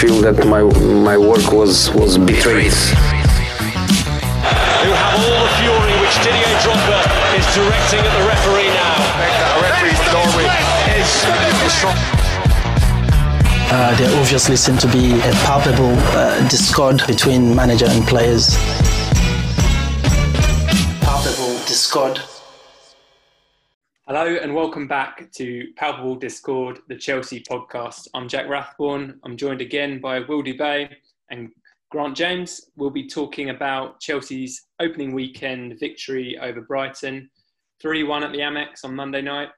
feel that my my work was was betrayed. Who have all the fury which Didier Drogba is directing at the referee now. The referee from Norway is, is strong. Uh, there obviously seemed to be a palpable uh, discord between manager and players. Palpable discord. Hello and welcome back to Palpable Discord, the Chelsea podcast. I'm Jack Rathborne. I'm joined again by Will Bay and Grant James. We'll be talking about Chelsea's opening weekend victory over Brighton, 3 1 at the Amex on Monday night.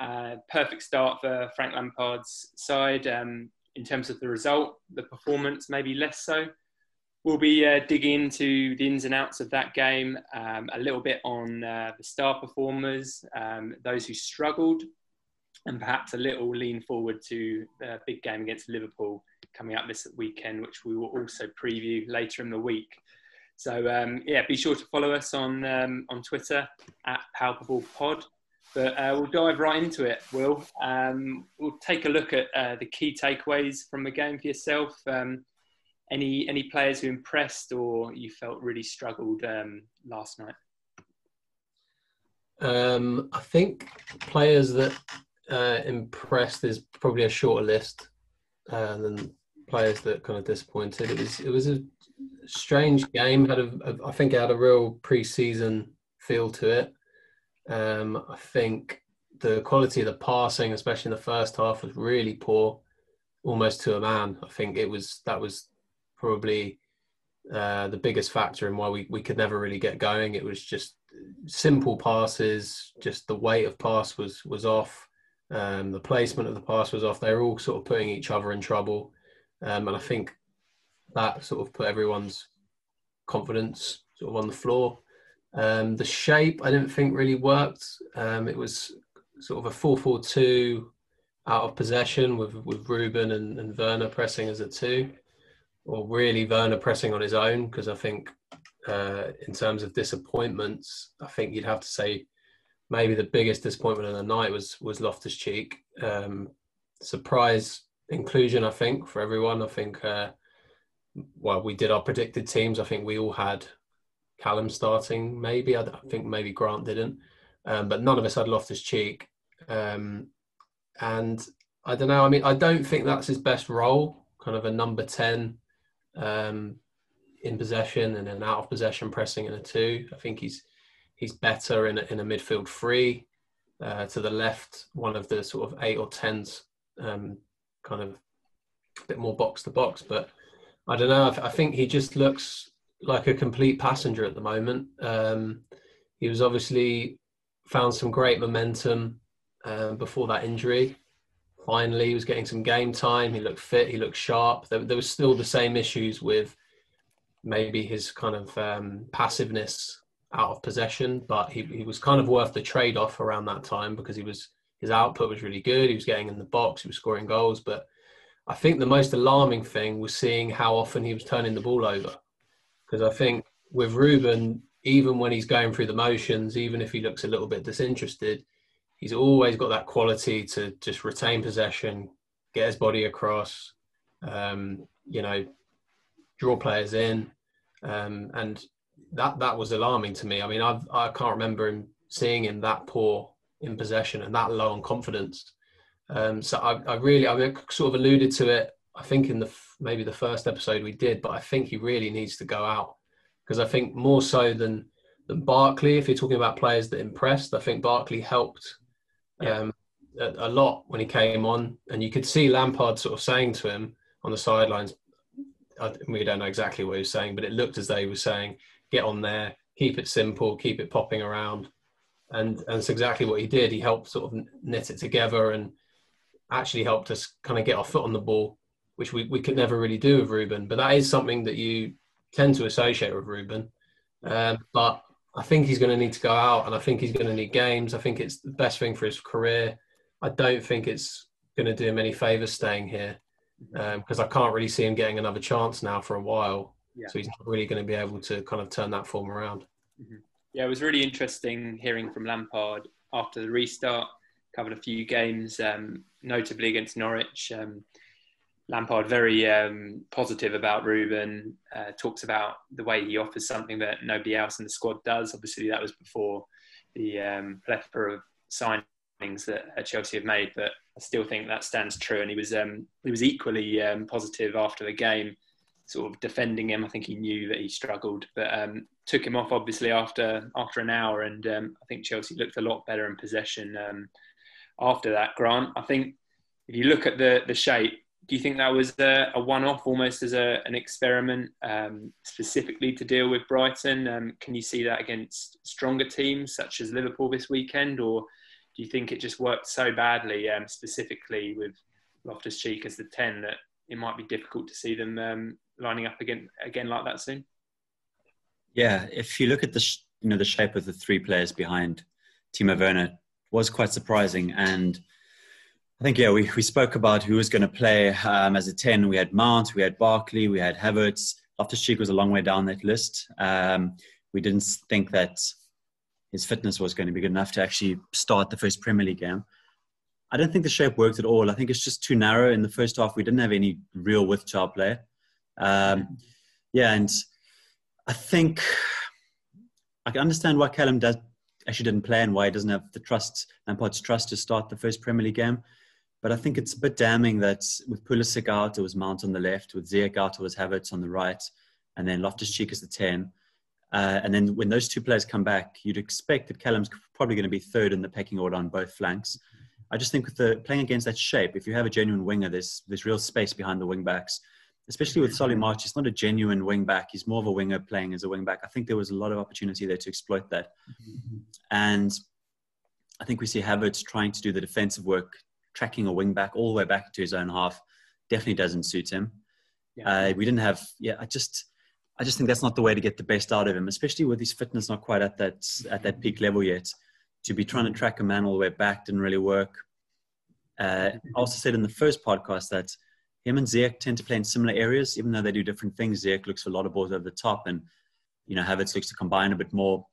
Uh, perfect start for Frank Lampard's side um, in terms of the result, the performance, maybe less so. We'll be uh, digging into the ins and outs of that game, um, a little bit on uh, the star performers, um, those who struggled, and perhaps a little lean forward to the big game against Liverpool coming up this weekend, which we will also preview later in the week. So um, yeah, be sure to follow us on um, on Twitter at Palpable Pod. But uh, we'll dive right into it. Will um, we'll take a look at uh, the key takeaways from the game for yourself. Um, any any players who impressed or you felt really struggled um, last night? Um, I think players that uh, impressed is probably a shorter list uh, than players that kind of disappointed. It was it was a strange game. Had a, a I think it had a real pre-season feel to it. Um, I think the quality of the passing, especially in the first half, was really poor, almost to a man. I think it was that was probably uh, the biggest factor in why we, we could never really get going. It was just simple passes, just the weight of pass was was off, um, the placement of the pass was off. They were all sort of putting each other in trouble, um, and I think that sort of put everyone's confidence sort of on the floor. Um, the shape I didn't think really worked. Um, it was sort of a 4-4-2 out of possession with with Ruben and, and Werner pressing as a two or really Werner pressing on his own because I think uh, in terms of disappointments, I think you'd have to say maybe the biggest disappointment of the night was was Loftus Cheek. Um, surprise inclusion, I think, for everyone. I think uh, well, we did our predicted teams. I think we all had Callum starting. Maybe I, think maybe Grant didn't, um, but none of us had Loftus Cheek. Um, and I don't know. I mean, I don't think that's his best role. Kind of a number ten um, in possession and then out of possession pressing in a two. I think he's he's better in a, in a midfield three. Uh, to the left, one of the sort of eight or tens, um, kind of a bit more box to box. But I don't know. I, I, think he just looks like a complete passenger at the moment. Um, he was obviously found some great momentum um, before that injury finally he was getting some game time. He looked fit. He looked sharp. There, there was still the same issues with maybe his kind of um, passiveness out of possession, but he, he was kind of worth the trade off around that time because he was his output was really good. He was getting in the box. He was scoring goals, but I think the most alarming thing was seeing how often he was turning the ball over. Because I think with Ruben, even when he's going through the motions, even if he looks a little bit disinterested, he's always got that quality to just retain possession, get his body across, um, you know, draw players in, um, and that that was alarming to me. I mean, I've, I can't remember him seeing him that poor in possession and that low on confidence. Um, so I, I really, I sort of alluded to it. I think in the maybe the first episode we did, but I think he really needs to go out because I think more so than than Barkley, if you're talking about players that impressed, I think Barkley helped um, a, a, lot when he came on, and you could see Lampard sort of saying to him on the sidelines. I, we don't know exactly what he was saying, but it looked as though he was saying, "Get on there, keep it simple, keep it popping around," and and it's exactly what he did. He helped sort of knit it together and actually helped us kind of get our foot on the ball, which we, we could never really do with Ruben. But that is something that you tend to associate with Ruben. Um, but I think he's going to need to go out, and I think he's going to need games. I think it's the best thing for his career. I don't think it's going to do him any favors staying here because um, I can't really see him getting another chance now for a while. Yeah. So he's not really going to be able to kind of turn that form around. Mm-hmm. Yeah, it was really interesting hearing from Lampard after the restart. Covered a few games, um, notably against Norwich. Um, Lampard very um, positive about Ruben. Uh, talks about the way he offers something that nobody else in the squad does. Obviously, that was before the um, plethora of signings that Chelsea have made, but I still think that stands true. And he was um, he was equally um, positive after the game, sort of defending him. I think he knew that he struggled, but um, took him off obviously after after an hour. And um, I think Chelsea looked a lot better in possession after that. Grant, I think if you look at the the shape do you think that was a, a one-off, almost as a, an experiment, um, specifically to deal with Brighton? Um, can you see that against stronger teams such as Liverpool this weekend, or do you think it just worked so badly, um, specifically with Loftus Cheek as the ten, that it might be difficult to see them um, lining up again again like that soon? Yeah, if you look at the sh- you know the shape of the three players behind Timo Werner was quite surprising and I think yeah, we, we spoke about who was going to play um, as a ten. We had Mount, we had Barkley, we had Havertz. Loftus Cheek was a long way down that list. Um, we didn't think that his fitness was going to be good enough to actually start the first Premier League game. I don't think the shape worked at all. I think it's just too narrow. In the first half, we didn't have any real width to our play. Um, yeah, and I think I can understand why Callum does actually didn't play and why he doesn't have the trust, Lampard's trust to start the first Premier League game. But I think it's a bit damning that with Pulisic out, it was Mount on the left, with Ziyech out, it was Havertz on the right, and then Loftus Cheek is the 10. Uh, and then when those two players come back, you'd expect that Callum's probably going to be third in the pecking order on both flanks. I just think with the playing against that shape, if you have a genuine winger, there's there's real space behind the wing backs. Especially with Solly March, he's not a genuine wing back. He's more of a winger playing as a wing back. I think there was a lot of opportunity there to exploit that. And I think we see Havertz trying to do the defensive work tracking a wing back all the way back to his own half definitely doesn't suit him. Yeah. Uh, we didn't have, yeah, I just, I just think that's not the way to get the best out of him, especially with his fitness not quite at that at that peak level yet. To be trying to track a man all the way back didn't really work. Uh, I also said in the first podcast that him and Ziyech tend to play in similar areas, even though they do different things. Ziyech looks for a lot of balls over the top, and you know Havertz looks to combine a bit more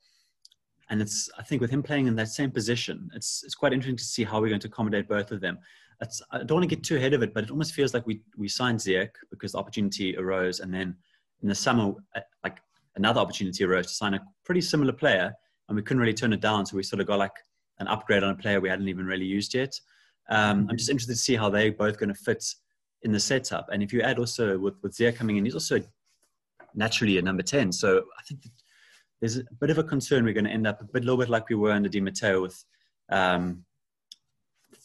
and it's I think with him playing in that same position, it's it's quite interesting to see how we're going to accommodate both of them. It's, I don't want to get too ahead of it, but it almost feels like we we signed Ziyech because the opportunity arose, and then in the summer, uh, like another opportunity arose to sign a pretty similar player, and we couldn't really turn it down. So we sort of got like an upgrade on a player we hadn't even really used yet. Um, I'm just interested to see how they're both going to fit in the setup. And if you add also with with Ziyech coming in, he's also naturally a number ten. So I think there's a bit of a concern we're going to end up a bit, a little bit like we were under Di Matteo with um,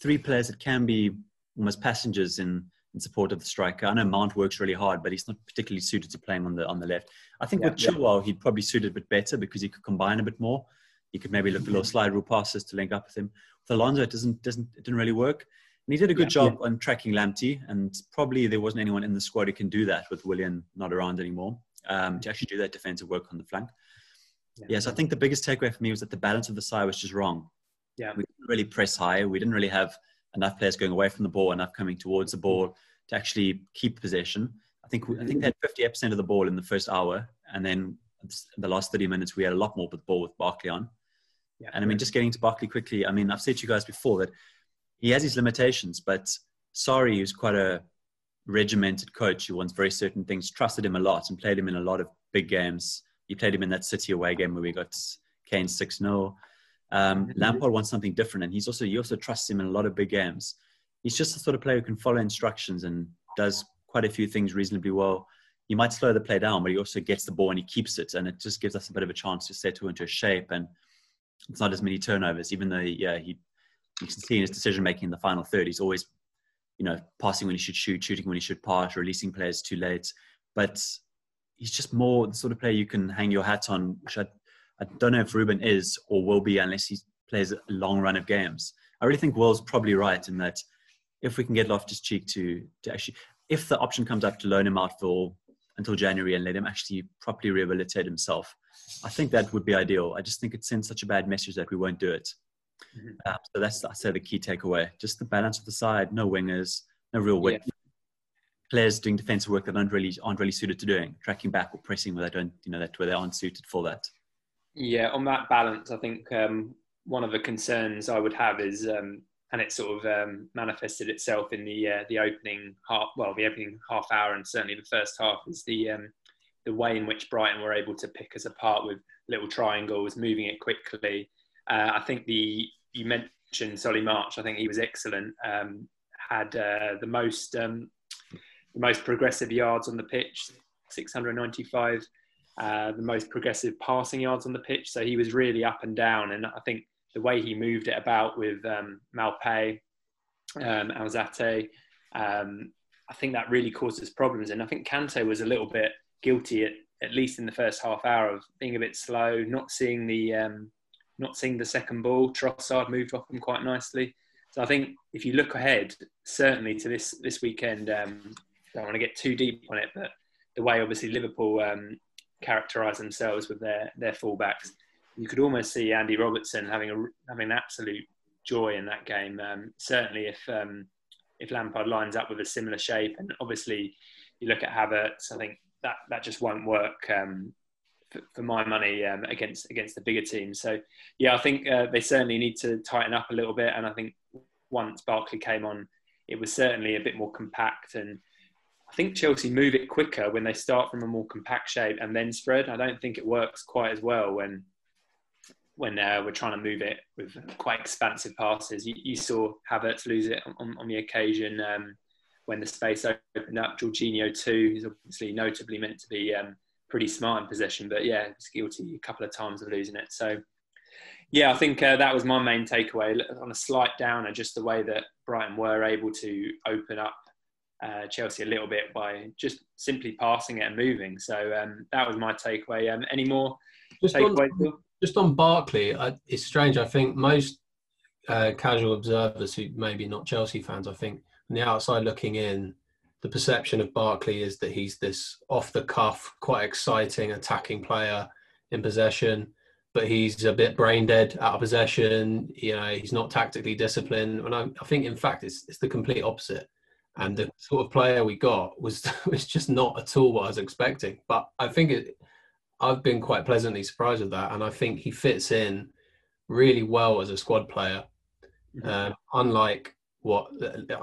three players that can be almost passengers in, in support of the striker. I know Mount works really hard, but he's not particularly suited to playing on the on the left. I think yeah, with Chilwell, yeah. he'd probably suit it a bit better because he could combine a bit more. He could maybe look for little slide rule passes to link up with him. With Alonso, it doesn't doesn't it didn't really work. And he did a good yeah, job on tracking Lamptey, and probably there wasn't anyone in the squad who can do that with William not around anymore um, to actually do that defensive work on the flank. Yeah. Yes, I think the biggest takeaway for me was that the balance of the side was just wrong. Yeah. We didn't really press high. We didn't really have enough players going away from the ball, enough coming towards the ball to actually keep possession. I think we, I think they had 58% of the ball in the first hour, and then the last 30 minutes we had a lot more with the ball with Barkley on. Yeah, and I mean, just getting to Barkley quickly. I mean, I've said to you guys before that he has his limitations, but Sarri, who's quite a regimented coach who wants very certain things, trusted him a lot and played him in a lot of big games he played him in that City away game where we got Kane 6 0. Um, mm-hmm. Lampard wants something different, and he's also he also trusts him in a lot of big games. He's just the sort of player who can follow instructions and does quite a few things reasonably well. He might slow the play down, but he also gets the ball and he keeps it, and it just gives us a bit of a chance to settle into a shape. And it's not as many turnovers, even though yeah he you can see in his decision making in the final third, he's always you know passing when he should shoot, shooting when he should pass, releasing players too late. But he's just more the sort of player you can hang your hat on, which I, I don't know if Ruben is or will be unless he plays a long run of games. I really think Will's probably right in that if we can get Loftus Cheek to to actually, if the option comes up to loan him out for until January and let him actually properly rehabilitate himself, I think that would be ideal. I just think it sends such a bad message that we won't do it. Mm-hmm. Uh, so that's I say the key takeaway: just the balance of the side, no wingers, no real width. Yeah players doing defensive work that aren't really aren't really suited to doing tracking back or pressing where they don't you know that where they aren't suited for that. Yeah, on that balance, I think um, one of the concerns I would have is um, and it sort of um, manifested itself in the uh, the opening half. Well, the opening half hour, and certainly the first half is the um, the way in which Brighton were able to pick us apart with little triangles, moving it quickly. Uh, I think the you mentioned Solly March. I think he was excellent. Um, had uh, the most um, the most progressive yards on the pitch, 695. Uh, the most progressive passing yards on the pitch. So he was really up and down, and I think the way he moved it about with um, Maupay, um, Alzate, um, I think that really caused us problems. And I think Kante was a little bit guilty, at, at least in the first half hour, of being a bit slow, not seeing the um, not seeing the second ball. Trossard moved off him quite nicely. So I think if you look ahead, certainly to this this weekend, um, don't want to get too deep on it, but the way obviously Liverpool um, characterise themselves with their their fullbacks, you could almost see Andy Robertson having a having an absolute joy in that game. Um, certainly, if um, if Lampard lines up with a similar shape, and obviously you look at Havertz, I think that that just won't work um, for, for, my money um, against against the bigger teams. So yeah, I think uh, they certainly need to tighten up a little bit, and I think once Barkley came on, it was certainly a bit more compact and. I think Chelsea move it quicker when they start from a more compact shape and then spread. I don't think it works quite as well when when uh, we're trying to move it with quite expansive passes. You, you saw Havertz lose it on, on the occasion um, when the space opened up. Jorginho too, who's obviously notably meant to be um, pretty smart in possession, but yeah, was guilty a couple of times of losing it. So yeah, I think uh, that was my main takeaway. On a slight downer, just the way that Brighton were able to open up uh, Chelsea a little bit by just simply passing it and moving. So um, that was my takeaway. Um, any more just takeaways? On, just on Barkley, I, it's strange. I think most uh, casual observers who maybe not Chelsea fans, I think from the outside looking in, the perception of Barkley is that he's this off the cuff, quite exciting attacking player in possession, but he's a bit brain dead out of possession. You know, he's not tactically disciplined. And I, I think, in fact, it's, it's the complete opposite. And the sort of player we got was was just not at all what I was expecting. But I think it, I've been quite pleasantly surprised with that, and I think he fits in really well as a squad player. Mm-hmm. Uh, unlike what,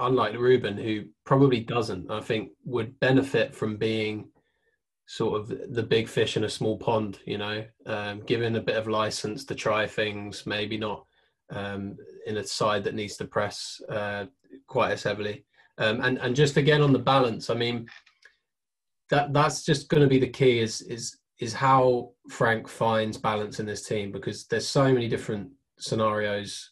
unlike Ruben, who probably doesn't, I think would benefit from being sort of the big fish in a small pond. You know, um, given a bit of license to try things, maybe not um, in a side that needs to press uh, quite as heavily. Um, and and just again on the balance, I mean, that that's just going to be the key. Is is is how Frank finds balance in this team because there's so many different scenarios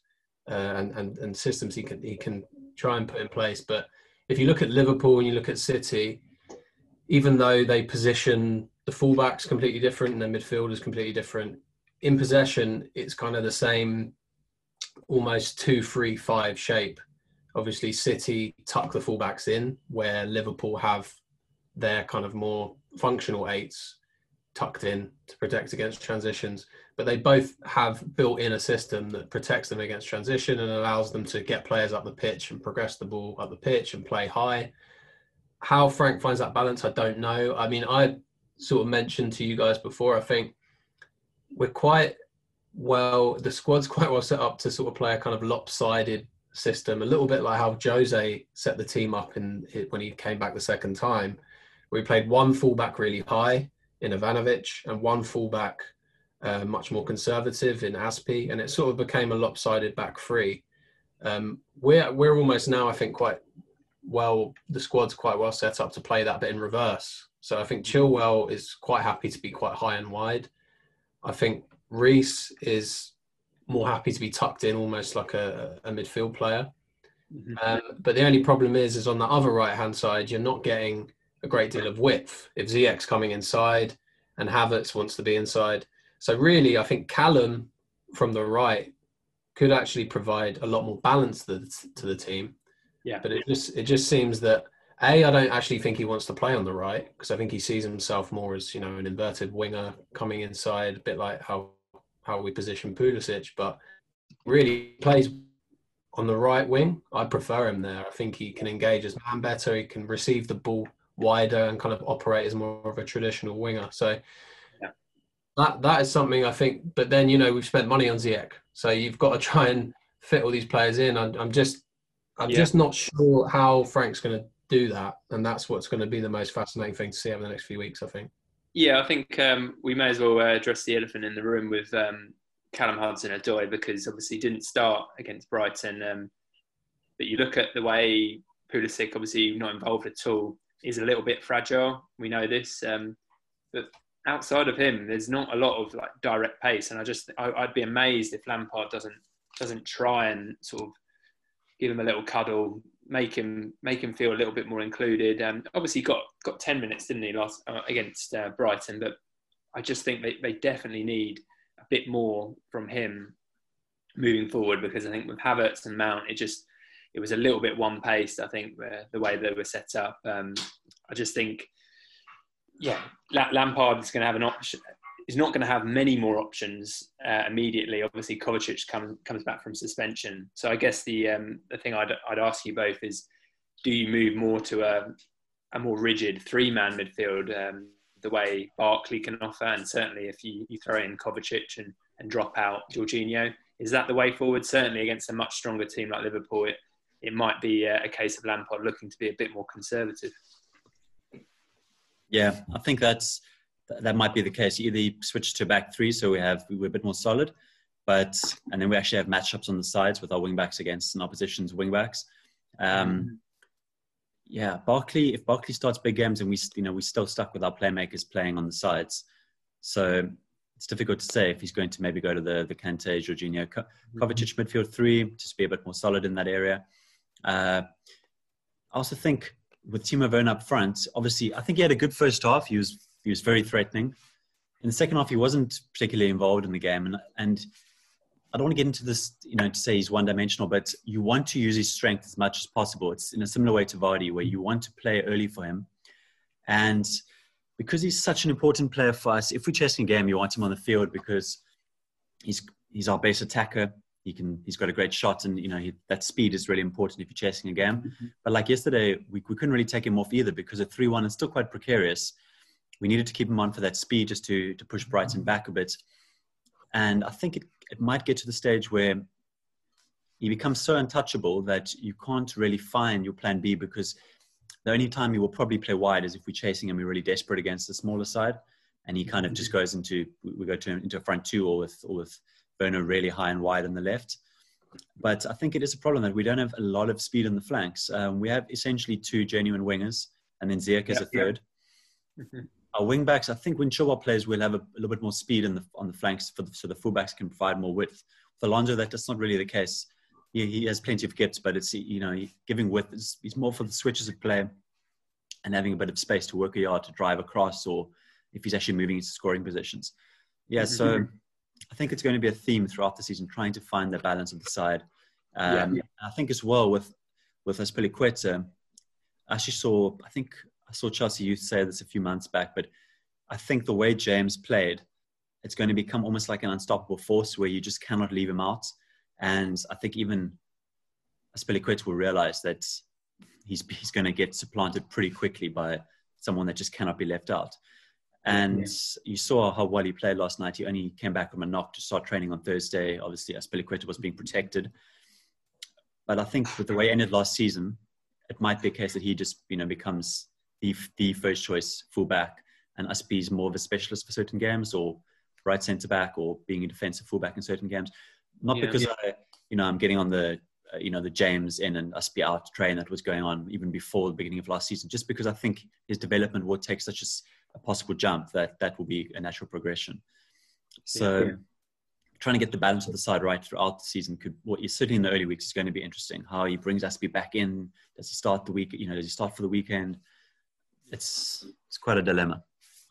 uh, and, and and systems he can he can try and put in place. But if you look at Liverpool and you look at City, even though they position the fullbacks completely different and the midfield is completely different, in possession it's kind of the same, almost two three five shape. Obviously, City tuck the fullbacks in where Liverpool have their kind of more functional eights tucked in to protect against transitions. But they both have built in a system that protects them against transition and allows them to get players up the pitch and progress the ball up the pitch and play high. How Frank finds that balance, I don't know. I mean, I sort of mentioned to you guys before, I think we're quite well, the squad's quite well set up to sort of play a kind of lopsided system, a little bit like how Jose set the team up in when he came back the second time. We played one fullback really high in Ivanovic and one fullback uh, much more conservative in Azpi, and it sort of became a lopsided back three. Um, we're we're almost now, I think, quite well. The squad's quite well set up to play that bit in reverse. So I think Chilwell is quite happy to be quite high and wide. I think Reece is more happy to be tucked in, almost like a, a midfield player. Mm-hmm. Um, but the only problem is, is on the other right hand side, you're not getting a great deal of width. If Ziyech coming inside and Havertz wants to be inside, so really, I think Callum from the right could actually provide a lot more balance to the, to the team. Yeah. But it just it just seems that a I don't actually think he wants to play on the right because I think he sees himself more as you know an inverted winger coming inside, a bit like how how we position Pulisic, but really plays on the right wing. I prefer him there. I think he can engage as man better. He can receive the ball wider and kind of operate as more of a traditional winger. So yeah. that that is something I think. But then you know we've spent money on Ziyech, so you've got to try and fit all these players in. I'm, I'm just, I'm Yeah. just not sure how Frank's going to do that, and that's what's going to be the most fascinating thing to see over the next few weeks. I think. Yeah, I think um, we may as well uh, address the elephant in the room with um, Callum Hudson Odoi because obviously he didn't start against Brighton. Um, but you look at the way Pulisic, obviously not involved at all, is a little bit fragile. We know this. Um, but outside of him, there's not a lot of like direct pace, and I just I, I'd be amazed if Lampard doesn't doesn't try and sort of give him a little cuddle, make him make him feel a little bit more included. Um, obviously, got got ten minutes, didn't he, last uh, against uh, Brighton? But I just think they, they definitely need a bit more from him moving forward because I think with Havertz and Mount, it just it was a little bit one paced. I think uh, the way they were set up. Um, I just think, yeah, Lampard is going to have an option. He's not going to have many more options uh, immediately. Obviously, Kovacic comes comes back from suspension. So I guess the um, the thing I'd I'd ask you both is, do you move more to a a more rigid three man midfield, um, the way Barkley can offer, and certainly if you, you throw in Kovacic and, and drop out Jorginho, is that the way forward? Certainly against a much stronger team like Liverpool, it, it might be a, a case of Lampard looking to be a bit more conservative. Yeah, I think that's that might be the case. Either you switch to back three, so we have we're a bit more solid, but and then we actually have matchups on the sides with our wing backs against an opposition's wing backs. Um, yeah, Barkley. If Barkley starts big games, and we you know we're still stuck with our playmakers playing on the sides, so it's difficult to say if he's going to maybe go to the the Kante, Jorginho, Ko- Kovacic midfield three, just be a bit more solid in that area. Uh, I also think with Timo Werner up front, obviously, I think he had a good first half. He was he was very threatening. In the second half, he wasn't particularly involved in the game, and and I don't want to get into this, you know, to say he's one dimensional, but you want to use his strength as much as possible. It's in a similar way to Vardy, where you want to play early for him, and because he's such an important player for us, if we're chasing a game, you want him on the field because he's he's our base attacker. He can he's got a great shot, and you know he, that speed is really important if you're chasing a game. Mm-hmm. But like yesterday, we, we couldn't really take him off either because at three one is still quite precarious. We needed to keep him on for that speed just to to push Brighton back a bit. And I think it, it might get to the stage where he becomes so untouchable that you can't really find your plan B because the only time he will probably play wide is if we're chasing him, we're really desperate against the smaller side. And he kind of just goes into, we go to into a front two or with, or with Werner really high and wide on the left. But I think it is a problem that we don't have a lot of speed on the flanks. Um, we have essentially two genuine wingers and then Ziyech as a third. Our wing backs, I think when Chilwell plays, we'll have a, a little bit more speed in the, on the flanks for the, so the fullbacks can provide more width. For Alonso, that, that's not really the case. He, he has plenty of gaps, but it's, you know, giving width is he's more for the switches of play and having a bit of space to work a yard to drive across or if he's actually moving into scoring positions. Yeah, so I think it's going to be a theme throughout the season, trying to find the balance of the side. Um, I think as well with with Azpilicueta, I actually saw, I think I saw Chelsea Youth say this a few months back, but I think the way James played, it's going to become almost like an unstoppable force where you just cannot leave him out. And I think even Azpilicueta will realize that he's, he's going to get supplanted pretty quickly by someone that just cannot be left out. And you saw how well he played last night. He only came back from a knock to start training on Thursday. Obviously, Azpilicueta was being protected. But I think with the way it ended last season, it might be a case that he just you know becomes the, the first choice fullback and Azpi is more of a specialist for certain games or right centre back or being a defensive fullback in certain games. Not Yeah. because I, you know, I'm getting on the, uh, you know, the James in and Azpi out train that was going on even before the beginning of last season, just because I think his development will take such a possible jump that that will be a natural progression. So Yeah. trying to get the balance of the side right throughout the season could, well, certainly in the early weeks is going to be interesting. How he brings Azpi back in, does he start the week, you know, does he start for the weekend? It's, it's quite a dilemma.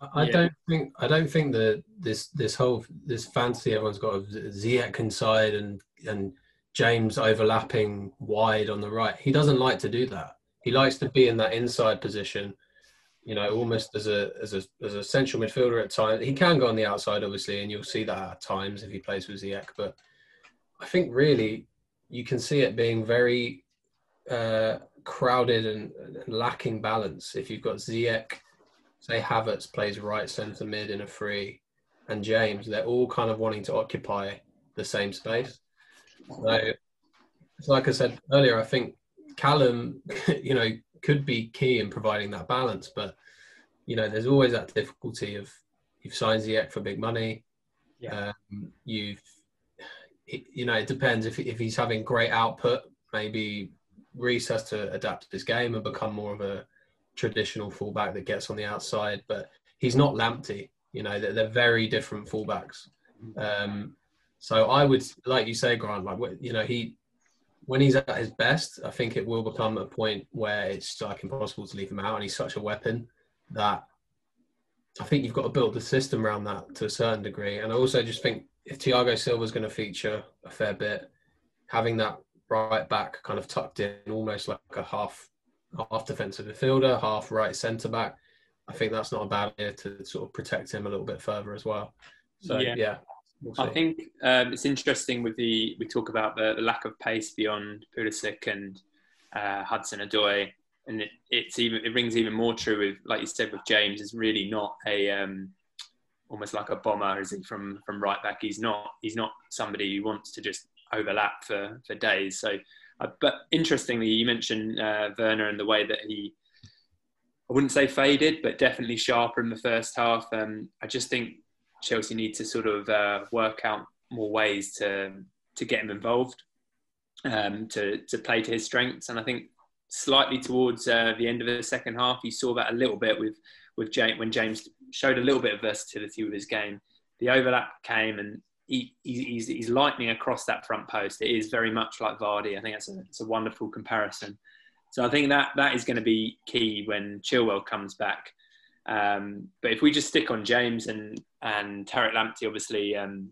I I Yeah. don't think I don't think that this this whole this fantasy everyone's got of Ziyech inside and and James overlapping wide on the right. He doesn't like to do that. He likes to be in that inside position, you know, almost as a as a as a central midfielder at times. He can go on the outside, obviously, and you'll see that at times if he plays with Ziyech. But I think really you can see it being very uh, crowded and, and lacking balance if you've got Ziyech say Havertz plays right centre mid in a free, and James, they're all kind of wanting to occupy the same space. So like I said earlier, I think Callum, you know, could be key in providing that balance, but you know, there's always that difficulty of you've signed Ziyech for big money. Yeah. Um, you've, you know, it depends if if he's having great output, maybe Reece has to adapt his game and become more of a traditional fullback that gets on the outside. But he's not Lamptey. You know, they're, they're very different fullbacks. Um, so I would, like you say, Grant, like you know, he when he's at his best, I think it will become a point where it's like impossible to leave him out, and he's such a weapon that I think you've got to build the system around that to a certain degree. And I also just think if Thiago Silva is going to feature a fair bit, having that right back kind of tucked in, almost like a half half defensive midfielder, half right centre back, I think that's not a bad idea to sort of protect him a little bit further as well. So yeah, yeah we'll I think um, it's interesting with the we talk about the, the lack of pace beyond Pulisic and uh, Hudson Odoi, and it, it's even it rings even more true with like you said with James is really not a um, almost like a bomber is he from from right back. He's not he's not somebody who wants to just overlap for for days. So, uh, but interestingly, you mentioned uh, Werner and the way that he I wouldn't say faded, but definitely sharper in the first half. Um, I just think Chelsea need to sort of uh, work out more ways to to get him involved, um, to to play to his strengths. And I think slightly towards uh, the end of the second half, you saw that a little bit with with James when James showed a little bit of versatility with his game. The overlap came and he, he's, he's lightning across that front post. It is very much like Vardy. I think that's a, it's a wonderful comparison. So I think that that is going to be key when Chilwell comes back. Um, but if we just stick on James and and Tariq Lamptey, obviously um,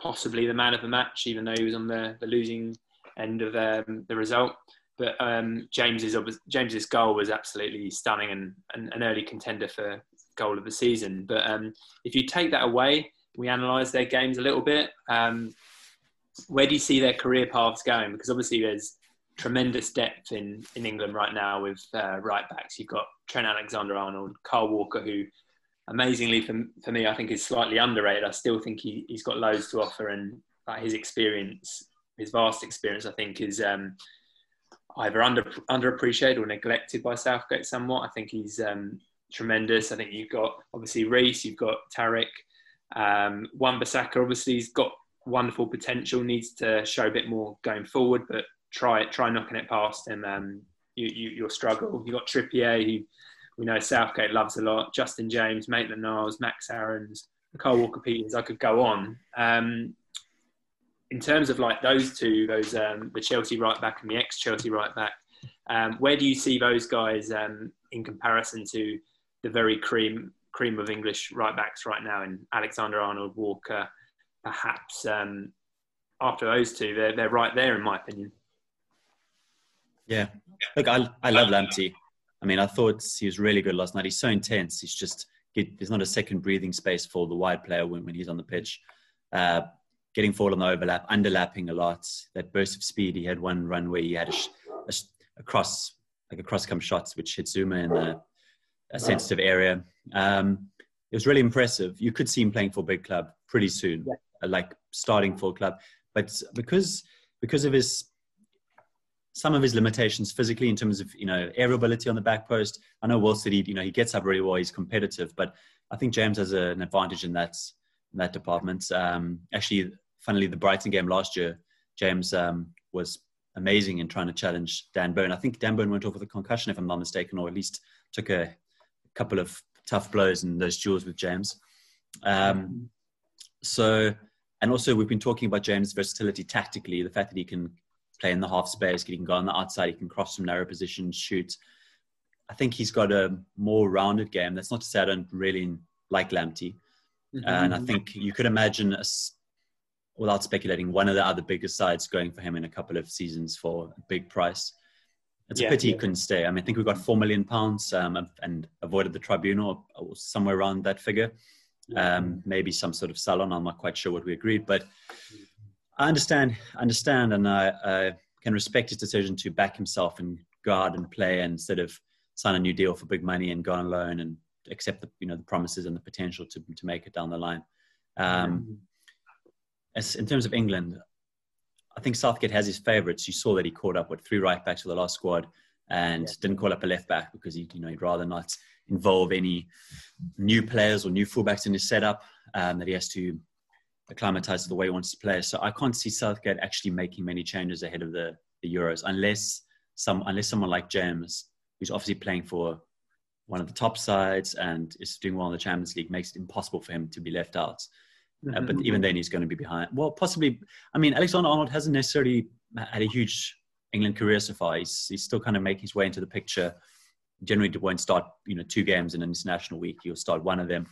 possibly the man of the match, even though he was on the, the losing end of um, the result. But um, James's James's goal was absolutely stunning and, and, an early contender for goal of the season. But um, if you take that away, we analyse their games a little bit. Um, where do you see their career paths going? Because obviously there's tremendous depth in, in England right now with uh, right backs. You've got Trent Alexander Arnold, Kyle Walker, who amazingly for, for me, I think is slightly underrated. I still think he, he's got loads to offer and uh, his experience, his vast experience, I think is um, either under underappreciated or neglected by Southgate somewhat. I think he's um, tremendous. I think you've got obviously Reece, you've got Tariq. Um, Wan-Bissaka obviously he's got wonderful potential, needs to show a bit more going forward, but try it, try knocking it past him. Um, you, you, you'll struggle. You've got Trippier, who we know Southgate loves a lot, Justin James, Maitland Niles, Max Aarons, Kyle Walker Peters. I could go on. Um, in terms of like those two, those um, the Chelsea right back and the ex Chelsea right back, um, where do you see those guys um, in comparison to the very cream cream of English right backs right now in Alexander Arnold, Walker, perhaps um, after those two, they're, they're right there in my opinion. Yeah, look, I I love Lamptey. I mean, I thought he was really good last night. He's so intense. He's just there's not a second breathing space for the wide player when, when he's on the pitch. Uh, getting forward on the overlap, underlapping a lot. That burst of speed. He had one run where he had a, a, a cross, like a cross come shots, which hit Zouma in the sensitive area. Um, it was really impressive. You could see him playing for a big club pretty soon, yeah. Uh, like starting for a club. But because because of his some of his limitations physically in terms of you know ability on the back post. I know Will City, you know, he gets up really well. He's competitive, but I think James has a, an advantage in that in that department. Um, actually, funnily, the Brighton game last year, James um, was amazing in trying to challenge Dan Burn. I think Dan Burn went off with a concussion, if I'm not mistaken, or at least took a couple of tough blows and those duels with James. Um, so, and also we've been talking about James' versatility tactically, the fact that he can play in the half space, he can go on the outside, he can cross from narrow positions, shoot. I think he's got a more rounded game. That's not to say I don't really like Lamptey. Mm-hmm. And I think you could imagine, a, without speculating, one of the other bigger sides going for him in a couple of seasons for a big price. It's yeah, a pity yeah. he couldn't stay. I mean, I think we got four million pounds um, and avoided the tribunal or somewhere around that figure. Um, maybe some sort of sell-on. I'm not quite sure what we agreed, but I understand, understand, and I, I, can respect his decision to back himself and go out and play instead of sign a new deal for big money and go on loan and accept the you know the promises and the potential to to make it down the line. Um, as in terms of England, I think Southgate has his favourites. You saw that he called up with three right backs for the last squad, and yeah. didn't call up a left back because he, you know, he'd rather not involve any new players or new fullbacks in his setup. Um, that he has to acclimatize to the way he wants to play. So I can't see Southgate actually making many changes ahead of the, the Euros unless some unless someone like James, who's obviously playing for one of the top sides and is doing well in the Champions League, makes it impossible for him to be left out. Mm-hmm. Uh, but even then, he's going to be behind. Well, possibly. I mean, Alexander Arnold hasn't necessarily had a huge England career so far. He's, he's still kind of making his way into the picture. Generally, won't start you know two games in an international week. He'll start one of them.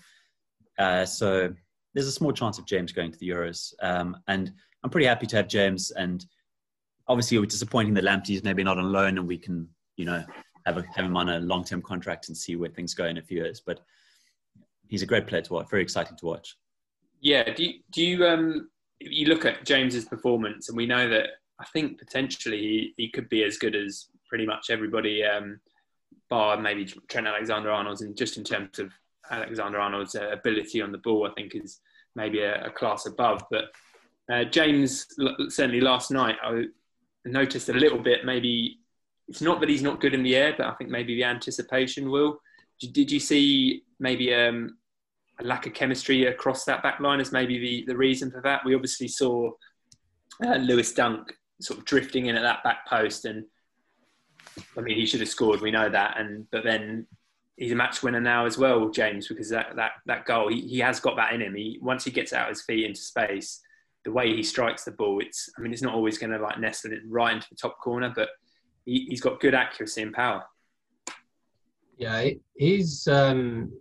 Uh, so there's a small chance of James going to the Euros. Um, and I'm pretty happy to have James. And obviously, it was disappointing that Lamptey's maybe not on loan and we can, you know, have, a, have him on a long term contract and see where things go in a few years. But he's a great player to watch, very exciting to watch. Yeah. Do you, do you, um, you look at James's performance, and we know that I think potentially he, he could be as good as pretty much everybody, um, bar maybe Trent Alexander Arnold's, and just in terms of Alexander Arnold's uh, ability on the ball, I think, is maybe a, a class above. But uh, James, certainly last night, I noticed a little bit. Maybe it's not that he's not good in the air, but I think maybe the anticipation will. Did you see maybe um, a lack of chemistry across that back line as maybe the, the reason for that? We obviously saw uh, Lewis Dunk sort of drifting in at that back post, and I mean he should have scored. We know that, and but then he's a match winner now as well, James, because that that that goal he, he has got that in him. He once he gets out his feet into space, the way he strikes the ball, it's I mean it's not always going to like nestle it right into the top corner, but he, has got good accuracy and power. Yeah, he's um,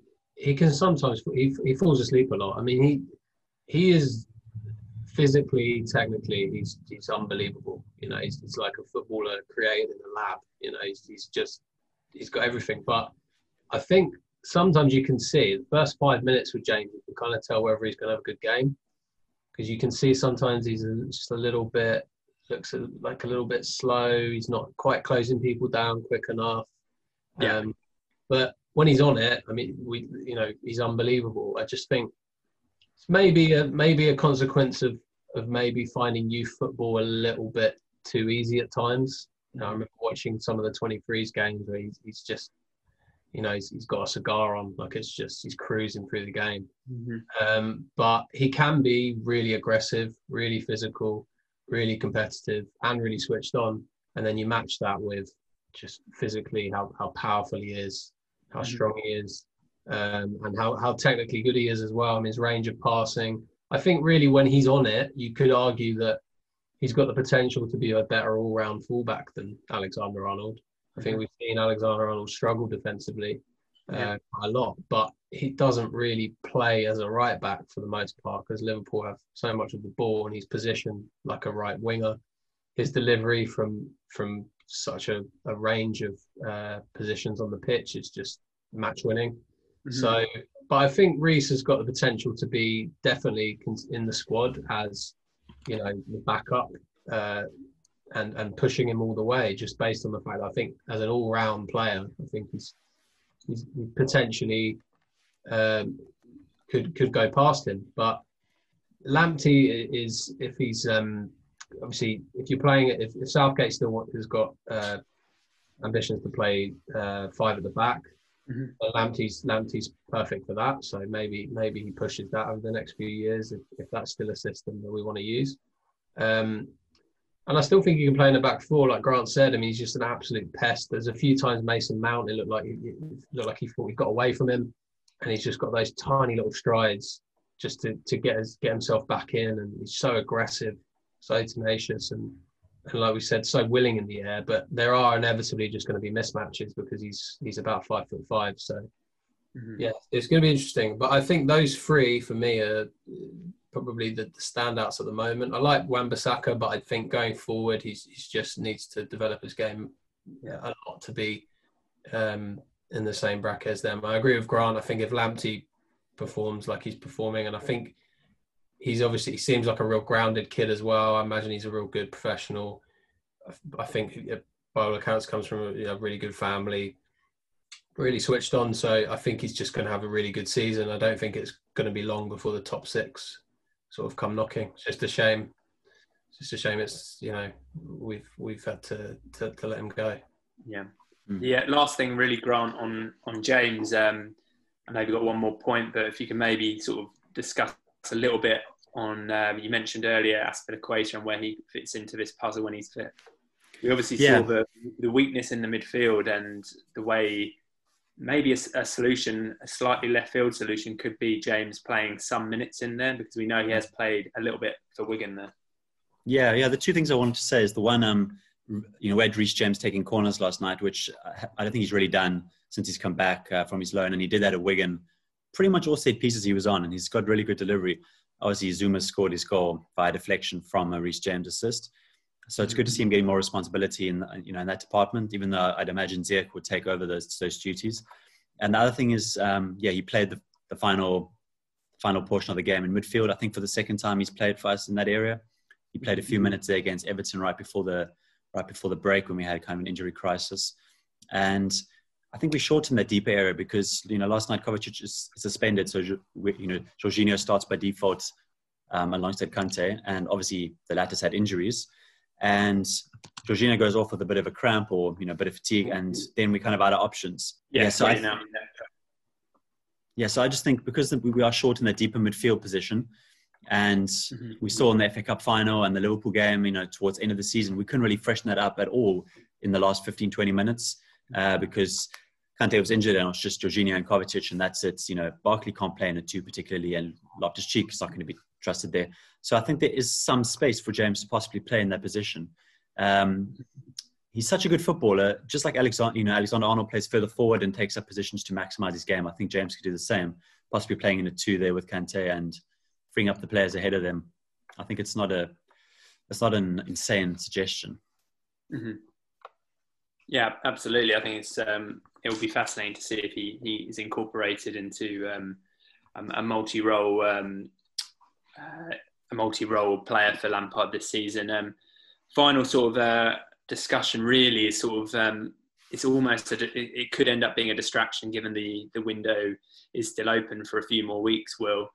he can sometimes he, he falls asleep a lot. I mean he he is physically, technically, he's he's unbelievable. You know, he's, he's like a footballer created in a lab. You know, he's, he's just he's got everything, but I think sometimes you can see the first five minutes with James, you can kind of tell whether he's going to have a good game because you can see sometimes he's just a little bit looks like a little bit slow. He's not quite closing people down quick enough. Yeah. Um, but when he's on it, I mean, we you know he's unbelievable. I just think it's maybe a maybe a consequence of of maybe finding youth football a little bit too easy at times. You know, I remember watching some of the 23s games where he's, he's just you know, he's, he's got a cigar on, like it's just he's cruising through the game. Mm-hmm. Um, but he can be really aggressive, really physical, really competitive, and really switched on. And then you match that with just physically how, how powerful he is, how mm-hmm. strong he is, um, and how, how technically good he is as well. I mean, his range of passing. I think really when he's on it, you could argue that he's got the potential to be a better all-round fullback than Alexander Arnold. I think we've seen Alexander Arnold struggle defensively uh, yeah. a lot, but he doesn't really play as a right back for the most part because Liverpool have so much of the ball and he's positioned like a right winger. His delivery from from such a, a range of uh, positions on the pitch is just match winning. Mm-hmm. So, but I think Reece has got the potential to be definitely in the squad as you know the backup. Uh, and and pushing him all the way just based on the fact I think as an all round player, I think he's he's potentially um, could could go past him. But Lamptey is if he's um, obviously if you're playing it if, if Southgate still has got uh, ambitions to play uh, five at the back. Mm-hmm. Lamptey's Lamptey's perfect for that. So maybe maybe he pushes that over the next few years if, if that's still a system that we want to use. Um, and I still think he can play in the back four, like Grant said. I mean, he's just an absolute pest. There's a few times Mason Mount, it looked like he looked like he thought he got away from him, and he's just got those tiny little strides just to, to get his, get himself back in. And he's so aggressive, so tenacious, and and like we said, so willing in the air. But there are inevitably just going to be mismatches because he's he's about five foot five. So mm-hmm. yeah, it's going to be interesting. But I think those three for me are probably the, the standouts at the moment. I like Wan-Bissaka, but I think going forward, he's he's just needs to develop his game a lot to be um, in the same bracket as them. I agree with Grant. I think if Lamptey performs like he's performing, and I think he's obviously he seems like a real grounded kid as well. I imagine he's a real good professional. I think by all accounts comes from a you know, really good family, really switched on. So I think he's just going to have a really good season. I don't think it's going to be long before the top six sort of come knocking. It's just a shame it's just a shame. It's you know we've we've had to to, to let him go. Yeah, mm. yeah. Last thing, really, Grant on on James. Um, I know you've got one more point, but if you can maybe sort of discuss a little bit on um, you mentioned earlier Azpilicueta and where he fits into this puzzle when he's fit. We obviously yeah. saw the the weakness in the midfield and the way maybe a, a, solution, a slightly left field solution, could be James playing some minutes in there because we know he has played a little bit for Wigan there. Yeah, yeah. The two things I wanted to say is the one, um, you know, we had Reece James taking corners last night, which I don't think he's really done since he's come back uh, from his loan, and he did that at Wigan. Pretty much all set pieces he was on, and he's got really good delivery. Obviously, Zouma scored his goal via deflection from a Reece James assist. So it's good to see him getting more responsibility in you know in that department. Even though I'd imagine Ziyech would take over those those duties. And the other thing is, um, yeah, he played the, the final final portion of the game in midfield. I think for the second time he's played for us in that area. He played a few mm-hmm. minutes there against Everton right before the right before the break when we had kind of an injury crisis. And I think we shortened that deeper area because you know last night Kovacic is suspended, so you know Jorginho starts by default um, alongside Kante, and obviously the latter's had injuries and Jorginho goes off with a bit of a cramp or you know a bit of fatigue, and then we kind of out of options. Yeah, yeah so I, now. yeah, so I just think because we are short in the deeper midfield position, and mm-hmm. we saw in the FA Cup final and the Liverpool game, you know, towards the end of the season, we couldn't really freshen that up at all in the last 15, 20 minutes uh, because Kante was injured and it was just Jorginho and Kovacic, and that's it. You know, Barkley can't play in a two particularly, and Loftus Cheek is not going to be trusted there. So I think there is some space for James to possibly play in that position. Um, he's such a good footballer, just like Alexander. You know, Alexander Arnold plays further forward and takes up positions to maximize his game. I think James could do the same, possibly playing in a two there with Kante and freeing up the players ahead of them. I think it's not a, it's not an insane suggestion. Mm-hmm. Yeah, absolutely. I think it's um, it will be fascinating to see if he, he is incorporated into um, a multi-role um, uh, a multi-role player for Lampard this season. Um, final sort of uh, discussion really is sort of um, it's almost a, it could end up being a distraction given the the window is still open for a few more weeks. Will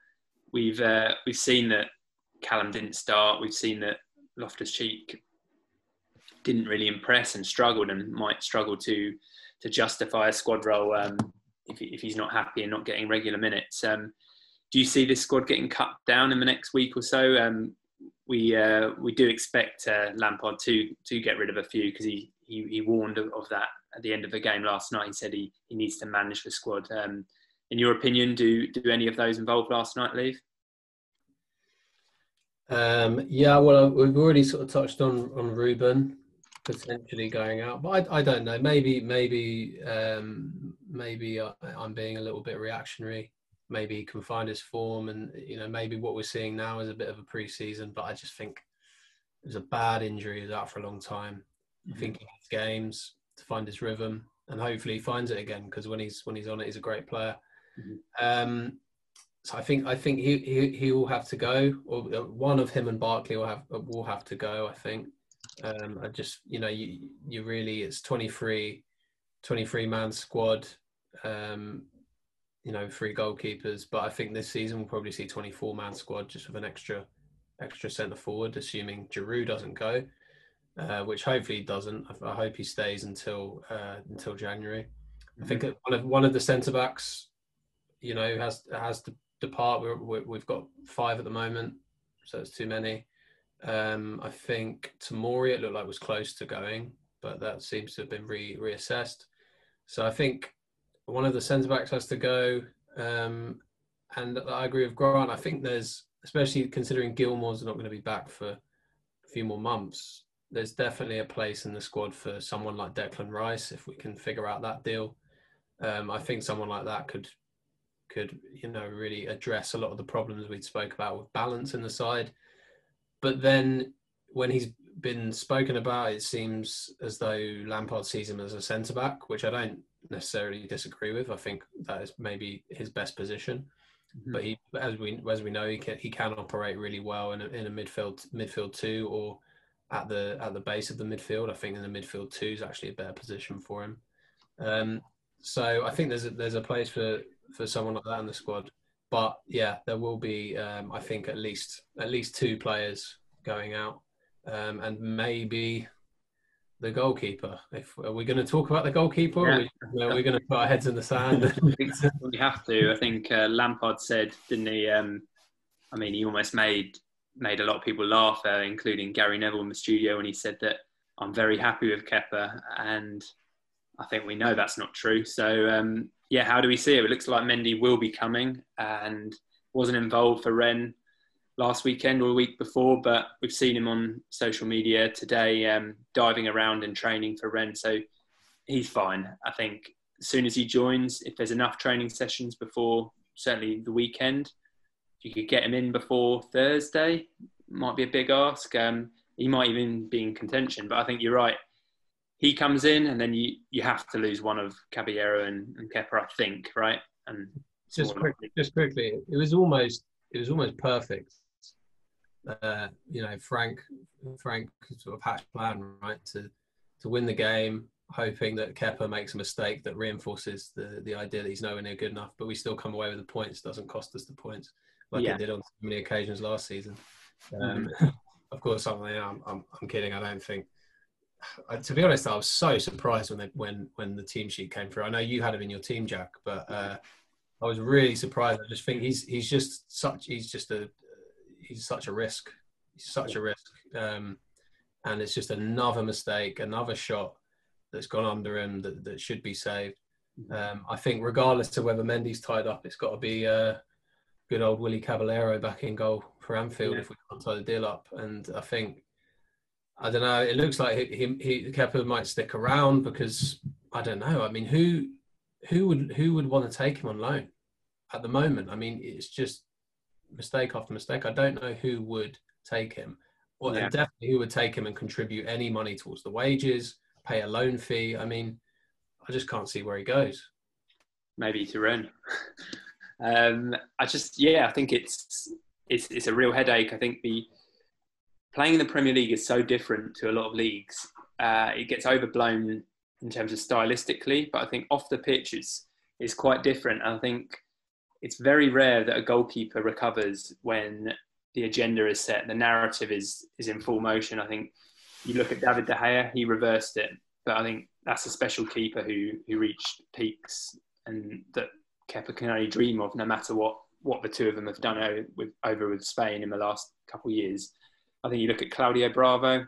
we've uh, we've seen that Callum didn't start. We've seen that Loftus Cheek didn't really impress and struggled and might struggle to to justify a squad role um, if, if he's not happy and not getting regular minutes. Um, do you see this squad getting cut down in the next week or so? Um, we uh, we do expect uh, Lampard to to get rid of a few because he, he, he warned of, that at the end of the game last night. He said he, he needs to manage the squad. Um, in your opinion, do do any of those involved last night leave? Um, yeah, well, we've already sort of touched on on Ruben potentially going out, but I, I don't know. Maybe maybe um, maybe I, I'm being a little bit reactionary maybe he can find his form and you know maybe what we're seeing now is a bit of a preseason but i just think it was a bad injury he's out for a long time mm-hmm. i think he needs games to find his rhythm and hopefully he finds it again because when he's when he's on it he's a great player mm-hmm. um, so i think i think he, he he will have to go or uh, one of him and barkley will have will have to go i think um, i just you know you you really it's 23 23 man squad um, you know, three goalkeepers. But I think this season we'll probably see 24 man squad just with an extra extra centre forward, assuming Giroud doesn't go, uh, which hopefully he doesn't. I, I, hope he stays until uh, until January. Mm-hmm. I think mm-hmm. one of one of the centre backs, you know, has has to depart. We're, we have got five at the moment, so it's too many. Um, I think Tomori it looked like was close to going, but that seems to have been re- reassessed. So I think one of the centre backs has to go. Um, and I agree with Grant. I think there's, especially considering Gilmour's not going to be back for a few more months, there's definitely a place in the squad for someone like Declan Rice if we can figure out that deal. Um, I think someone like that could could you know really address a lot of the problems we spoke about with balance in the side. But then when he's been spoken about, it seems as though Lampard sees him as a centre back, which I don't necessarily disagree with. I think that is maybe his best position. Mm-hmm. But he, as we as we know, he can he can operate really well in a, in a midfield midfield two or at the at the base of the midfield. I think in the midfield two is actually a better position for him. Um, so I think there's a, there's a place for for someone like that in the squad. But yeah, there will be um, I think at least at least two players going out. um, and maybe the goalkeeper. If are we going to talk about the goalkeeper, yeah. are we, are going to put our heads in the sand? we have to. I think uh, Lampard said, didn't he? Um, I mean, he almost made made a lot of people laugh, uh, including Gary Neville in the studio, when he said that I'm very happy with Kepa, and I think we know that's not true. So um, yeah, how do we see it? It looks like Mendy will be coming, and wasn't involved for Rennes last weekend or a week before, but we've seen him on social media today um, diving around and training for Rennes. So he's fine. I think as soon as he joins, if there's enough training sessions before certainly the weekend, if you could get him in before Thursday, might be a big ask. Um, he might even be in contention, but I think you're right. He comes in, and then you, you have to lose one of Caballero and, and Kepa, I think, right? And just quickly, just quickly, it was almost it was almost perfect uh, you know, Frank Frank sort of hatch plan, right, to to win the game, hoping that Kepa makes a mistake that reinforces the the idea that he's nowhere near good enough, but we still come away with the points. Doesn't cost us the points like yeah. it did on so many occasions last season. Um, mm-hmm. of course, I'm, I'm, I'm kidding. I don't think. Uh, to be honest, I was so surprised when they, when when the team sheet came through. I know you had him in your team, Jack, but uh, I was really surprised. I just think he's he's just such he's just a, he's such a risk. He's such a risk, um, and it's just another mistake, another shot that's gone under him that, that should be saved. Mm-hmm. Um, I think regardless of whether Mendy's tied up, it's got to be uh, good old Willie Caballero back in goal for Anfield yeah. if we can't tie the deal up. And I think I don't know. It looks like he, he, he Kepa might stick around because I don't know. I mean, who who would who would want to take him on loan at the moment? I mean, it's just mistake after mistake. I don't know who would take him. Well, yeah. definitely who would take him and contribute any money towards the wages, pay a loan fee. I mean, I just can't see where he goes. Maybe to Rennes. um, I just, yeah, I think it's it's it's a real headache. I think the playing in the Premier League is so different to a lot of leagues. Uh, it gets overblown in terms of stylistically, but I think off the pitch it's it's quite different. I think it's very rare that a goalkeeper recovers when the agenda is set, the narrative is is in full motion. I think you look at David De Gea, he reversed it, but I think that's a special keeper who who reached peaks and that Kepa can only dream of, no matter what what the two of them have done over with, over with Spain in the last couple of years. I think you look at Claudio Bravo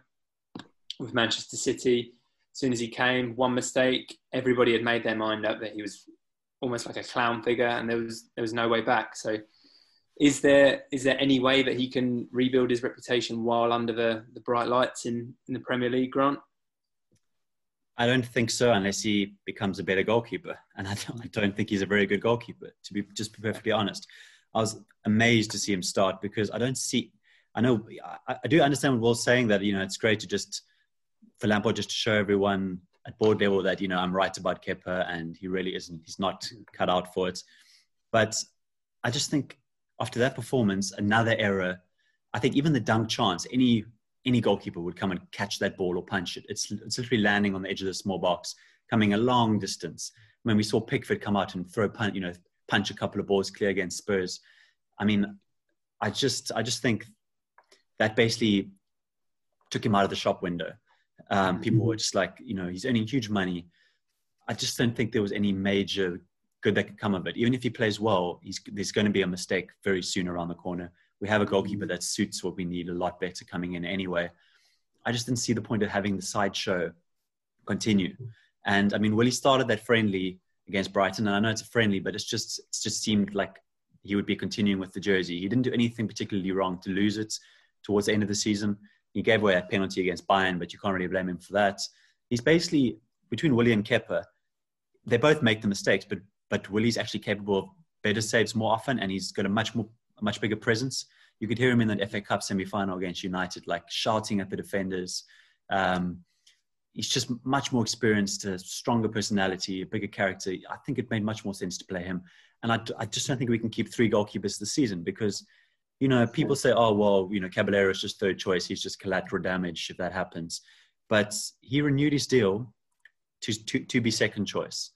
with Manchester City. As soon as he came, one mistake, everybody had made their mind up that he was almost like a clown figure, and there was there was no way back. So, is there is there any way that he can rebuild his reputation while under the, the bright lights in, in the Premier League, Grant? I don't think so, unless he becomes a better goalkeeper, and I don't, I don't think he's a very good goalkeeper. To be just perfectly honest, I was amazed to see him start because I don't see. I know I, I do understand what Will's saying that you know it's great to just for Lampard just to show everyone at board level that you know I'm right about Kepa and he really isn't. He's not cut out for it. But I just think after that performance, another error. I think even the dunk chance, any any goalkeeper would come and catch that ball or punch it. It's it's literally landing on the edge of the small box, coming a long distance. When we saw Pickford come out and throw punch, you know, punch a couple of balls clear against Spurs. I mean, I just I just think that basically took him out of the shop window. Um, mm-hmm. people were just like, you know, he's earning huge money. I just don't think there was any major good that could come of it. Even if he plays well, there's going to be a mistake very soon around the corner. We have a goalkeeper mm-hmm. that suits what we need a lot better coming in anyway. I just didn't see the point of having the sideshow continue. Mm-hmm. And I mean, Willie started that friendly against Brighton, and I know it's a friendly, but it's just it's just seemed like he would be continuing with the jersey. He didn't do anything particularly wrong to lose it towards the end of the season. He gave away a penalty against Bayern, but you can't really blame him for that. He's basically between Willie and Kepa. They both make the mistakes, but but Willie's actually capable of better saves more often, and he's got a much more a much bigger presence. You could hear him in the FA Cup semi-final against United, like shouting at the defenders. Um, he's just much more experienced, a stronger personality, a bigger character. I think it made much more sense to play him. And I, I just don't think we can keep three goalkeepers this season because you know, people say, oh, well, you know, Caballero is just third choice. He's just collateral damage if that happens. But he renewed his deal to, to, to be second choice.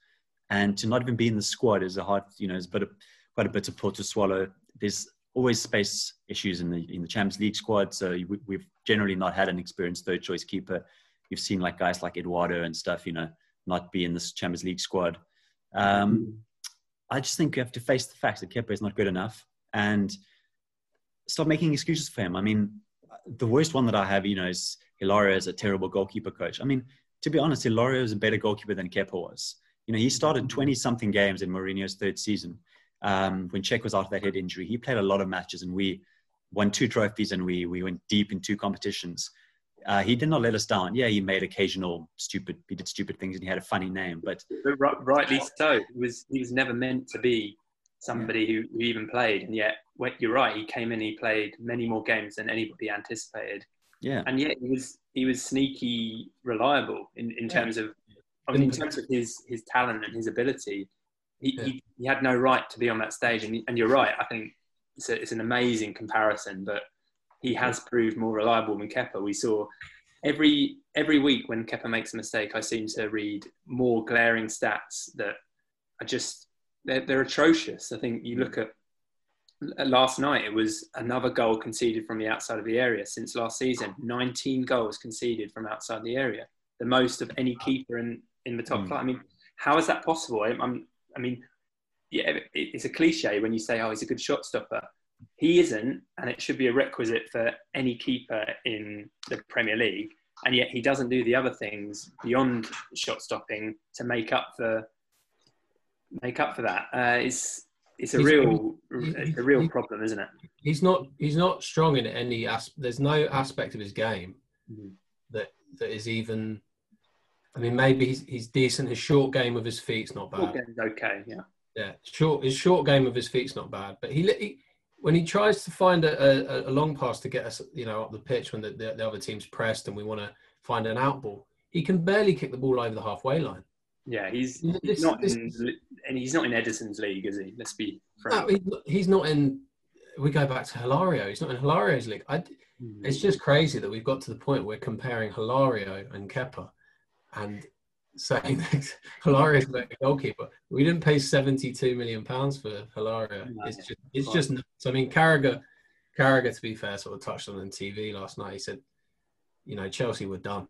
And to not even be in the squad is a hard, you know, it's a bit of, quite a bitter pill to swallow. There's always space issues in the in the Champions League squad. So we, we've generally not had an experienced third choice keeper. You've seen like guys like Eduardo and stuff, you know, not be in this Champions League squad. Um, I just think you have to face the fact that Kepa is not good enough and stop making excuses for him. I mean, the worst one that I have, you know, is Hilario is a terrible goalkeeper coach. I mean, to be honest, Hilario is a better goalkeeper than Kepa was. You know, he started 20 something games in Mourinho's third season. Um, when Cech was out of that head injury, he played a lot of matches and we won two trophies and we, we went deep in two competitions. Uh, he did not let us down. Yeah, he made occasional stupid, he did stupid things and he had a funny name, but, but rightly so. He was he was never meant to be somebody yeah. who, who even played, and yet you're right. He came in, he played many more games than anybody anticipated. Yeah, and yet he was he was sneaky reliable in, in terms of I mean, in terms of his his talent and his ability. He, yeah. he, he, had no right to be on that stage, and, and you're right. I think it's, a, it's an amazing comparison, but he has proved more reliable than Kepa. We saw every every week when Kepa makes a mistake, I seem to read more glaring stats that are just they're, they're atrocious. I think you look at last night; it was another goal conceded from the outside of the area since last season. 19 goals conceded from outside the area, the most of any keeper in in the top mm. I mean, how is that possible? I'm, I mean, yeah, it's a cliche when you say, "Oh, he's a good shot stopper." He isn't, and it should be a requisite for any keeper in the Premier League. And yet he doesn't do the other things beyond shot stopping to make up for make up for that. Uh, it's it's a he's, real it's a real problem, isn't it? He's not he's not strong in any aspect. There's no aspect of his game mm-hmm. that that is even. I mean, maybe he's he's decent. His short game of his feet's not bad. Okay, yeah. Yeah, short his short game of his feet's not bad, but he, he when he tries to find a, a, a, long pass to get us, you know, up the pitch when the, the, the other team's pressed and we want to find an out ball, he can barely kick the ball over the halfway line. Yeah, he's, he's this, not this, in, and he's not in Ederson's league, is he? Let's be frank. No, he's not in. We go back to Hilario. He's not in Hilario's league. I, mm. It's just crazy that we've got to the point where we're comparing Hilario and Kepa, and saying that Hilario's a goalkeeper. We didn't pay seventy-two million pounds for Hilario. No, it's just, it's just. Nuts. I mean, Carragher, Carragher, to be fair, sort of touched on on TV last night. He said, you know, Chelsea were done.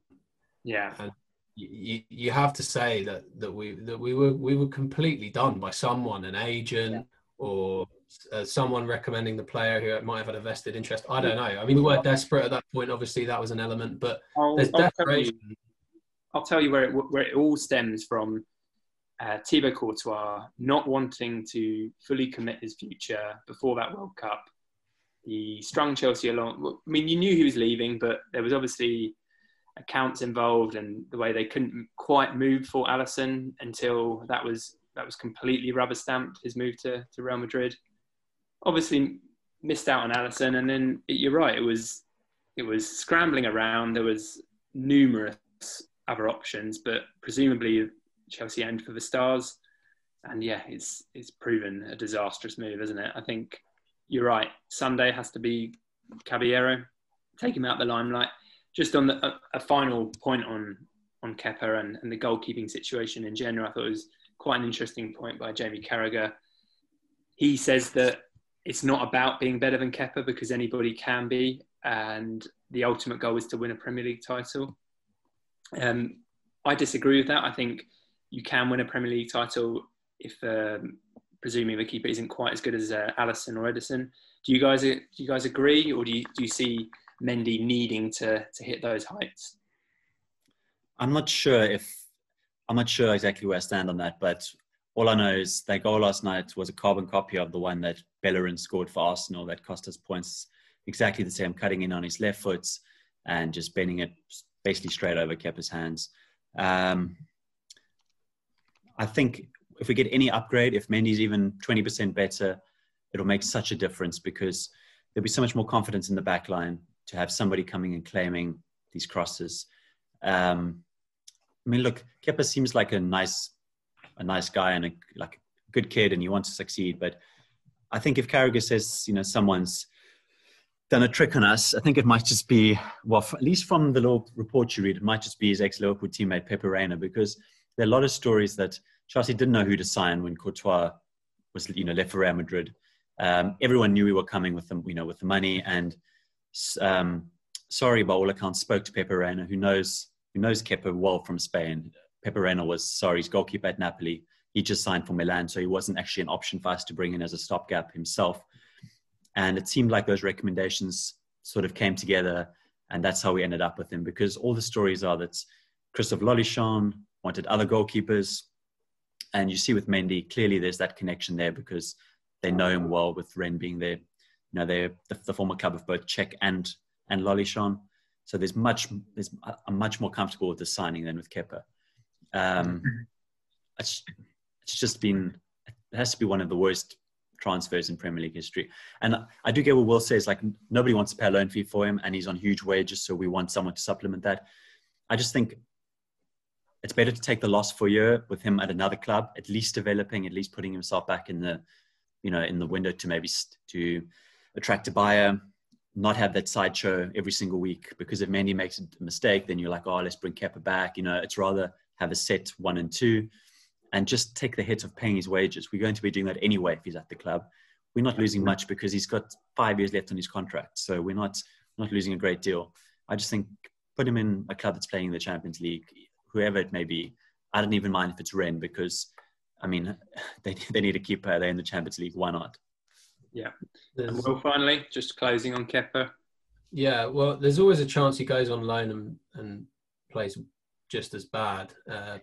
Yeah, and you, you have to say that that we that we were we were completely done by someone, an agent yeah. or uh, someone recommending the player who might have had a vested interest. I don't know. I mean, we were desperate at that point. Obviously, that was an element, but I'll, there's I'll desperation. Tell you, I'll tell you where it where it all stems from. Uh, Thibaut Courtois not wanting to fully commit his future before that World Cup. He strung Chelsea along. I mean, you knew he was leaving, but there was obviously accounts involved and the way they couldn't quite move for Alisson until that was that was completely rubber stamped his move to, to Real Madrid. Obviously missed out on Alisson and then you're right, it was it was scrambling around. There was numerous other options, but presumably Chelsea aimed for the stars. And yeah, it's it's proven a disastrous move, isn't it? I think you're right. Sunday has to be Caballero. Take him out the limelight just on the, a, a, final point on on Kepa and, and the goalkeeping situation in general, I thought it was quite an interesting point by Jamie Carragher. He says that it's not about being better than Kepa because anybody can be, and the ultimate goal is to win a Premier League title. Um, I disagree with that. I think you can win a Premier League title if, um, presuming the keeper isn't quite as good as uh, Alisson or Ederson. Do you guys do you guys agree, or do you do you see Mendy needing to to hit those heights? I'm not sure if I'm not sure exactly where I stand on that, but all I know is that goal last night was a carbon copy of the one that Bellerin scored for Arsenal that cost us points. Exactly the same, cutting in on his left foot and just bending it basically straight over Kepa's hands. Um, I think if we get any upgrade, if Mendy's even 20% better, it'll make such a difference because there'll be so much more confidence in the back line to have somebody coming and claiming these crosses. Um, I mean, look, Kepa seems like a nice, a nice guy and a like a good kid, and he wants to succeed. But I think if Carragher says, you know, someone's done a trick on us, I think it might just be, well, at least from the little report you read, it might just be his ex-Liverpool teammate Pepe Reina, because there are a lot of stories that Chelsea didn't know who to sign when Courtois was, you know, left for Real Madrid. Um, everyone knew we were coming with them, you know, with the money. And um, sorry, by all accounts, spoke to Pepe Reina, who knows who knows Kepa well from Spain. Pepe Reina was Sarri's goalkeeper at Napoli. He just signed for Milan, so he wasn't actually an option for us to bring in as a stopgap himself. And it seemed like those recommendations sort of came together, and that's how we ended up with him. Because all the stories are that Christophe Lollichon wanted other goalkeepers, and you see with Mendy, clearly there's that connection there because they know him well with Rennes being there. You know, they're the, the former club of both Cech and and Lollichon. So there's much there's I'm much more comfortable with the signing than with Kepa. Um, it's it's just been it has to be one of the worst transfers in Premier League history. And I do get what Will says, like nobody wants to pay a loan fee for him, and he's on huge wages, so we want someone to supplement that. I just think it's better to take the loss for a year with him at another club, at least developing, at least putting himself back in the, you know, in the window to maybe to attract a buyer, not have that sideshow every single week. Because if Mendy makes a mistake, then you're like, oh, let's bring Kepa back. You know, it's rather have a set one and two, and just take the hit of paying his wages. We're going to be doing that anyway if he's at the club. We're not losing much because he's got five years left on his contract, so we're not not losing a great deal. I just think put him in a club that's playing in the Champions League whoever it may be. I don't even mind if it's Rennes because, I mean, they, they need a keeper. They're in the Champions League. Why not? Yeah. And well, finally, just closing on Kepa. Yeah, well, there's always a chance he goes on loan and, and plays just as bad. Uh,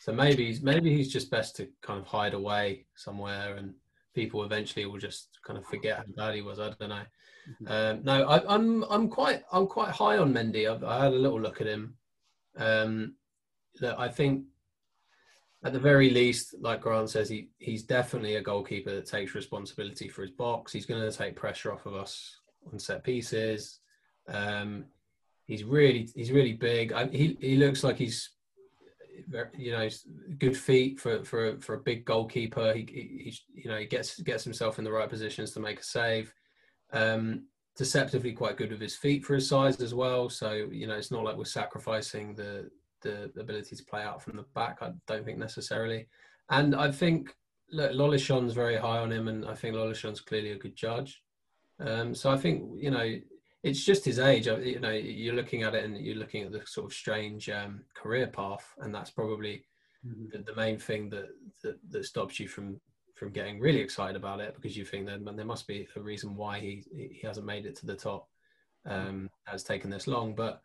so maybe he's, maybe he's just best to kind of hide away somewhere, and people eventually will just kind of forget how bad he was. I don't know. Um, no, I, am I'm, I'm quite I'm quite high on Mendy. I've, I had a little look at him. Um, I think at the very least, like Grant says, he he's definitely a goalkeeper that takes responsibility for his box. He's going to take pressure off of us on set pieces. Um, he's really he's really big. I, he he looks like he's you know good feet for for for a big goalkeeper. He, he, you know he gets gets himself in the right positions to make a save. Um, deceptively quite good with his feet for his size as well. So you know it's not like we're sacrificing the the ability to play out from the back. I don't think necessarily, and I think look, Lollichon's very high on him, and I think Lollichon's clearly a good judge. Um, so I think you know it's just his age. You know, you're looking at it and you're looking at the sort of strange um, career path, and that's probably mm-hmm. the, the, main thing that, that, that stops you from from getting really excited about it because you think that there must be a reason why he he hasn't made it to the top. Um, has taken this long, but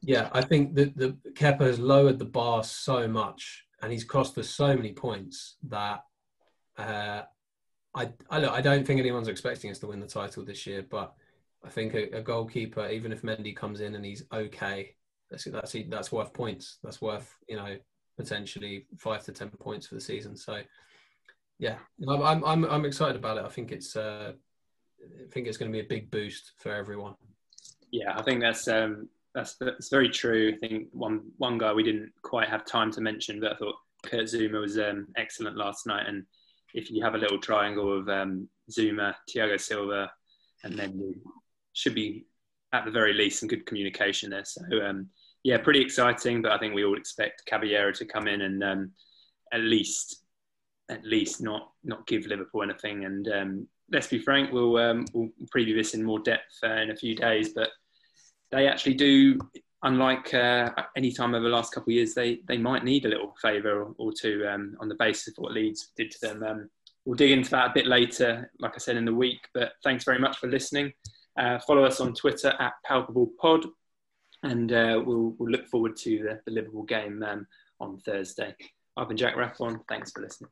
yeah, I think that the Kepa has lowered the bar so much, and he's cost us so many points that uh, I I, look, I don't think anyone's expecting us to win the title this year. But I think a, a goalkeeper, even if Mendy comes in and he's okay, that's that's that's worth points. That's worth you know potentially five to ten points for the season. So yeah, I'm I'm I'm excited about it. I think it's uh, I think it's going to be a big boost for everyone. Yeah, I think that's um, that's that's very true. I think one one guy we didn't quite have time to mention, but I thought Kurt Zouma was um, excellent last night. And if you have a little triangle of um, Zouma, Thiago Silva, and then you should be at the very least some good communication there. So um, yeah, pretty exciting. But I think we all expect Caballero to come in and um, at least at least not not give Liverpool anything. And um, let's be frank, we'll um, we'll preview this in more depth uh, in a few days, but they actually do, unlike uh, any time over the last couple of years, they they might need a little favour or, or two um, on the basis of what Leeds did to them. Um, we'll dig into that a bit later, like I said in the week. But thanks very much for listening. Uh, follow us on Twitter at Palpable Pod, and uh, we'll, we'll look forward to the, the Liverpool game um, on Thursday. I've been Jack Rathbone. Thanks for listening.